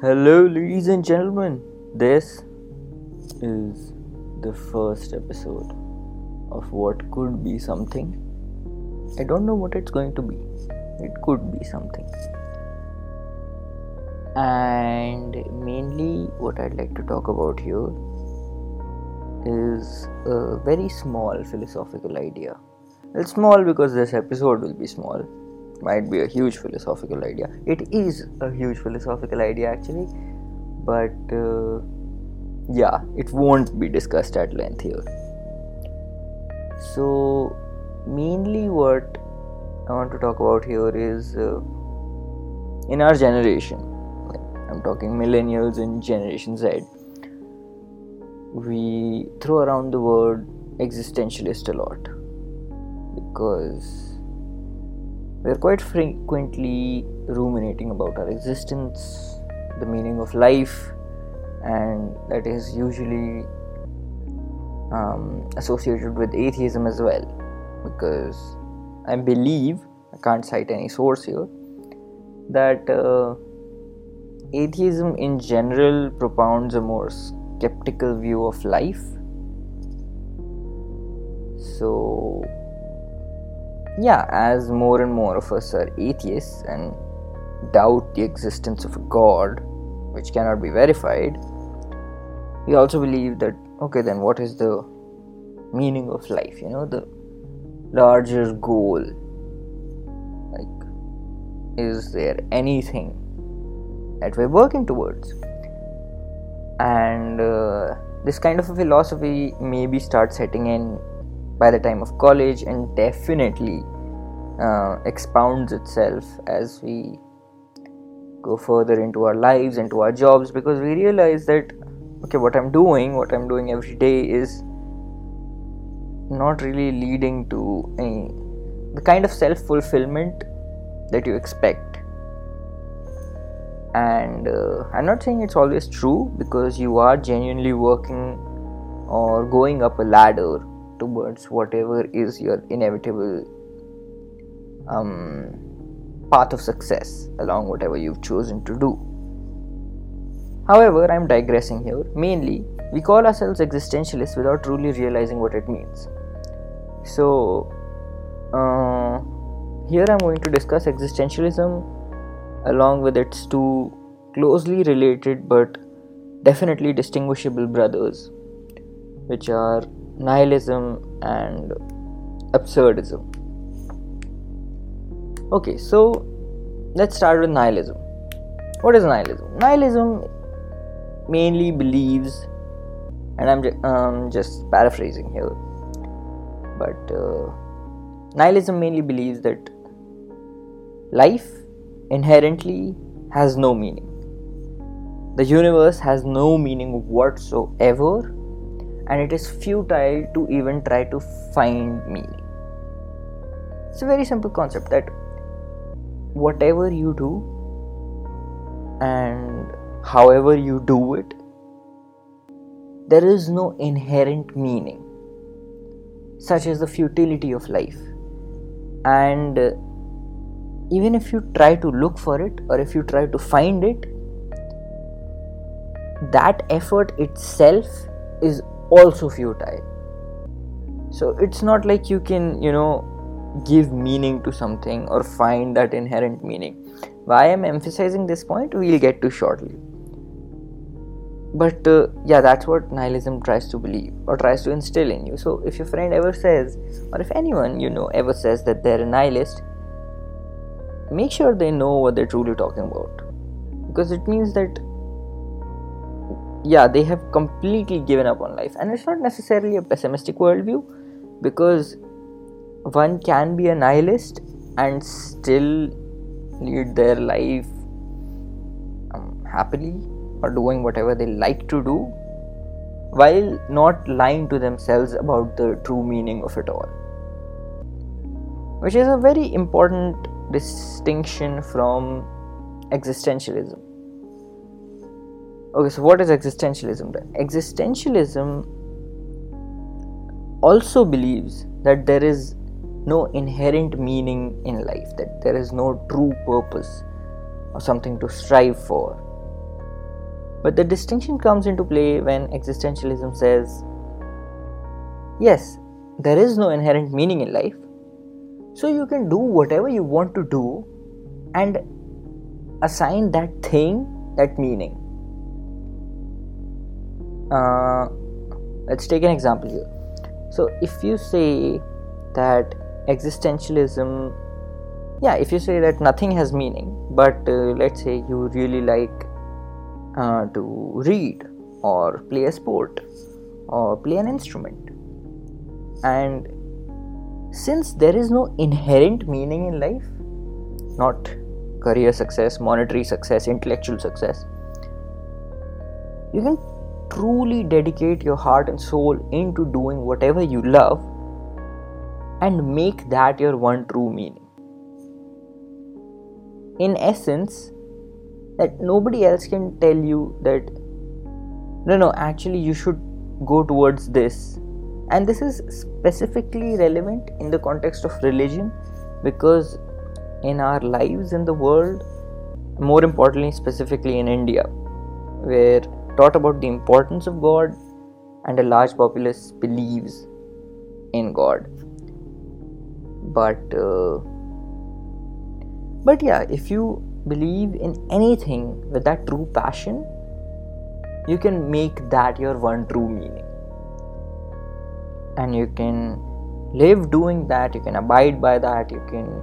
Hello, ladies and gentlemen. This is the first episode of what could be something. I don't know what it's going to be. It could be something. And mainly, what I'd like to talk about here is a very small philosophical idea. It's small because this episode will be small might be a huge philosophical idea. It is a huge philosophical idea actually, but uh, yeah, it won't be discussed at length here. So, mainly what I want to talk about here is uh, in our generation, I'm talking millennials and Generation Z, we throw around the word existentialist a lot because we are quite frequently ruminating about our existence, the meaning of life, and that is usually um, associated with atheism as well. Because I believe, I can't cite any source here, that uh, atheism in general propounds a more skeptical view of life. So, yeah, as more and more of us are atheists and doubt the existence of a God, which cannot be verified, we also believe that, okay, then what is the meaning of life? You know, the larger goal. Like, is there anything that we're working towards? And uh, this kind of a philosophy maybe starts setting in by the time of college and definitely uh, expounds itself as we go further into our lives into our jobs because we realize that okay what i'm doing what i'm doing every day is not really leading to any the kind of self fulfillment that you expect. And uh, i'm not saying it's always true because you are genuinely working or going up a ladder towards whatever is your inevitable um, path of success along whatever you've chosen to do. However, I'm digressing here. Mainly, we call ourselves existentialists without truly realizing what it means. So, uh, here I'm going to discuss existentialism along with its two closely related but definitely distinguishable brothers, which are nihilism and absurdism. Okay, so let's start with nihilism. What is nihilism? Nihilism mainly believes, and I'm ju- um, just paraphrasing here, but uh, nihilism mainly believes that life inherently has no meaning. The universe has no meaning whatsoever and it is futile to even try to find meaning. It's a very simple concept that whatever you do and however you do it, there is no inherent meaning, such as the futility of life. And uh, even if you try to look for it or if you try to find it, that effort itself is also futile so it's not like you can you know give meaning to something or find that inherent meaning. Why i'm emphasizing this point we'll get to shortly. But uh, yeah that's what nihilism tries to believe or tries to instill in you. So if your friend ever says or if anyone you know ever says that they're a nihilist make sure they know what they're truly talking about. Because it means that yeah they have completely given up on life. And it's not necessarily a pessimistic worldview because one can be a nihilist and still lead their life um, happily or doing whatever they like to do while not lying to themselves about the true meaning of it all. Which is a very important distinction from existentialism Okay, so what is existentialism? Existentialism also believes that there is no inherent meaning in life, that there is no true purpose or something to strive for. But the distinction comes into play when existentialism says, yes, there is no inherent meaning in life, so you can do whatever you want to do and assign that thing that meaning. Uh, let's take an example here. So, if you say that existentialism, yeah, if you say that nothing has meaning, but uh, let's say you really like uh, to read or play a sport or play an instrument, and since there is no inherent meaning in life, not career success, monetary success, intellectual success, you can truly dedicate your heart and soul into doing whatever you love and make that your one true meaning. In essence, that nobody else can tell you that no, no, actually, you should go towards this. And this is specifically relevant in the context of religion because in our lives in the world, more importantly, specifically in India, where taught about the importance of God, and a large populace believes in God. But uh, but yeah, if you believe in anything with that true passion, you can make that your one true meaning, and you can live doing that. You can abide by that. You can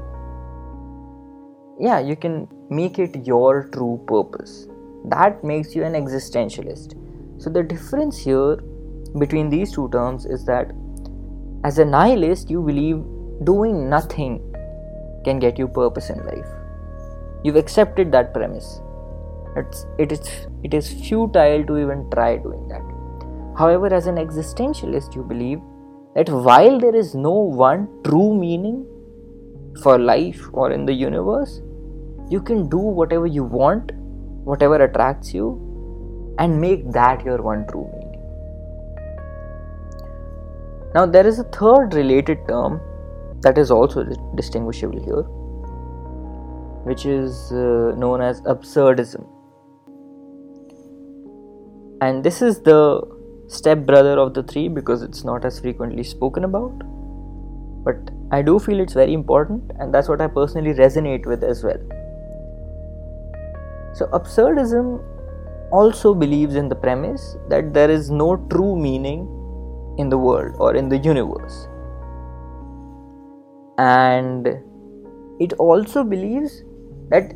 yeah, you can make it your true purpose that makes you an existentialist. So, the difference here between these two terms is that as a nihilist, you believe doing nothing can get you purpose in life. You've accepted that premise. It's, it, is, it is futile to even try doing that. However, as an existentialist, you believe that while there is no one true meaning for life or in the universe, you can do whatever you want whatever attracts you and make that your one true meaning. Now, there is a third related term that is also distinguishable here, which is uh, known as absurdism. And this is the step brother of the three because it's not as frequently spoken about. But I do feel it's very important, and that's what I personally resonate with as well. So, absurdism also believes in the premise that there is no true meaning in the world or in the universe. And it also believes that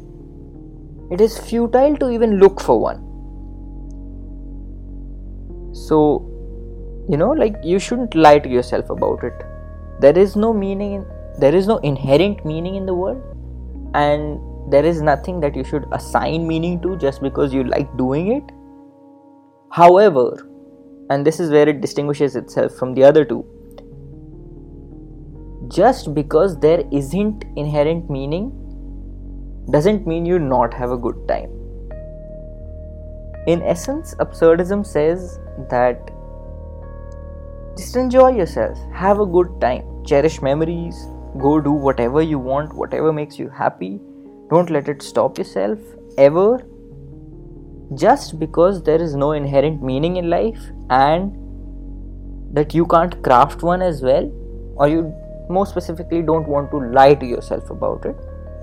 it is futile to even look for one. So, you know, like you shouldn't lie to yourself about it. There is no meaning, in, there is no inherent meaning in the world, and there is nothing that you should assign meaning to just because you like doing it. However, and this is where it distinguishes itself from the other two, just because there isn't inherent meaning doesn't mean you not have a good time. In essence, absurdism says that just enjoy yourself, have a good time, cherish memories, go do whatever you want, whatever makes you happy, don't let it stop yourself ever just because there is no inherent meaning in life and that you can't craft one as well, or you more specifically don't want to lie to yourself about it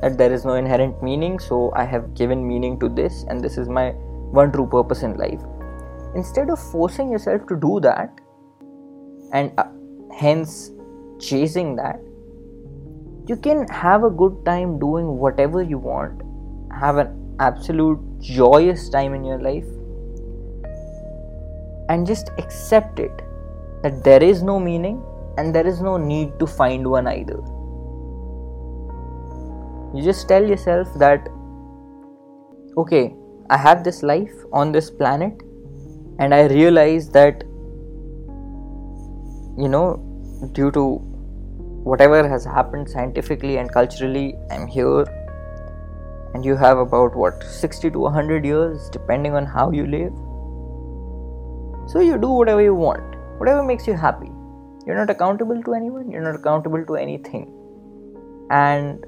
that there is no inherent meaning, so I have given meaning to this, and this is my one true purpose in life. Instead of forcing yourself to do that and uh, hence chasing that, you can have a good time doing whatever you want have an absolute joyous time in your life and just accept it that there is no meaning and there is no need to find one either. You just tell yourself that okay i have this life on this planet and i realize that you know due to whatever has happened scientifically and culturally, I'm here. And you have about what 60 to 100 years, depending on how you live. So you do whatever you want, whatever makes you happy. You're not accountable to anyone, you're not accountable to anything. And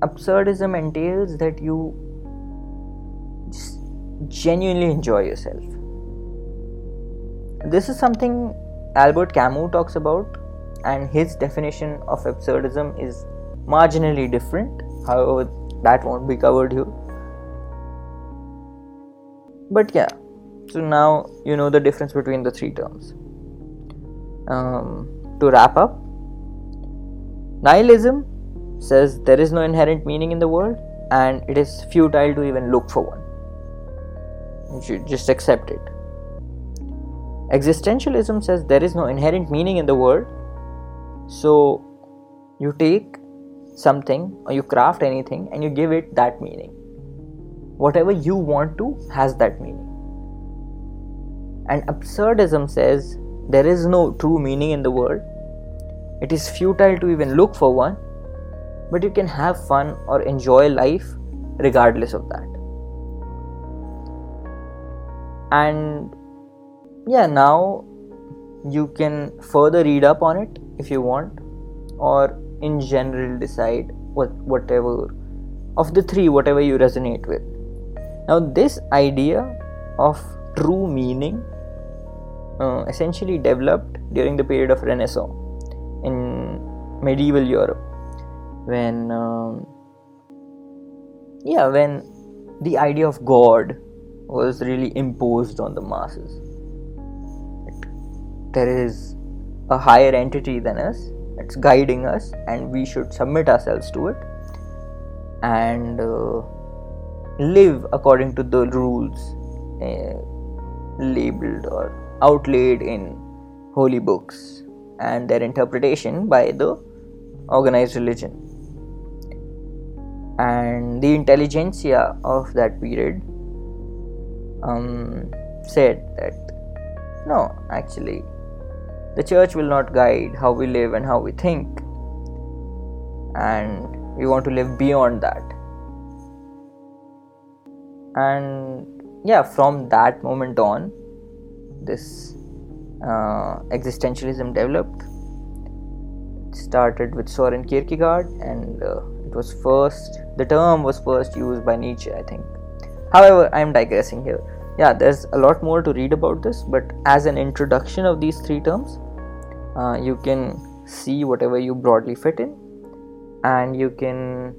absurdism entails that you genuinely enjoy yourself. This is something Albert Camus talks about, and his definition of absurdism is marginally different. However, that won't be covered here. But yeah, so now you know the difference between the three terms. Um, to wrap up, nihilism says there is no inherent meaning in the world and it is futile to even look for one. You should just accept it. Existentialism says there is no inherent meaning in the world, so you take something or you craft anything and you give it that meaning. Whatever you want to has that meaning. And absurdism says there is no true meaning in the world. It is futile to even look for one, but you can have fun or enjoy life regardless of that. And yeah, now you can further read up on it if you want, or in general decide what whatever of the three whatever you resonate with. Now, this idea of true meaning uh, essentially developed during the period of Renaissance in medieval Europe when um, yeah when the idea of God was really imposed on the masses. There is a higher entity than us that's guiding us, and we should submit ourselves to it and uh, live according to the rules uh, labeled or outlaid in holy books and their interpretation by the organized religion. And the intelligentsia of that period um, said that no, actually, the church will not guide how we live and how we think, and we want to live beyond that. And yeah, from that moment on, this uh, existentialism developed. It started with Soren Kierkegaard, and uh, it was first the term was first used by Nietzsche, I think. However, I am digressing here. Yeah, there's a lot more to read about this, but as an introduction of these three terms, uh, you can see whatever you broadly fit in, and you can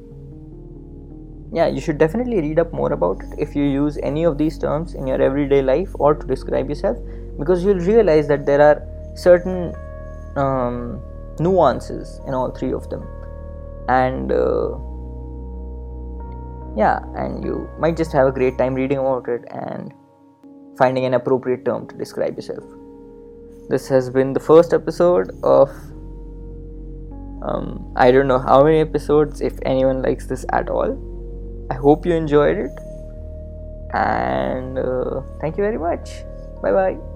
yeah you should definitely read up more about it if you use any of these terms in your everyday life or to describe yourself because you'll realize that there are certain um, nuances in all three of them and uh, yeah and you might just have a great time reading about it and finding an appropriate term to describe yourself this has been the first episode of um, i don't know how many episodes if anyone likes this at all I hope you enjoyed it and uh, thank you very much. Bye bye.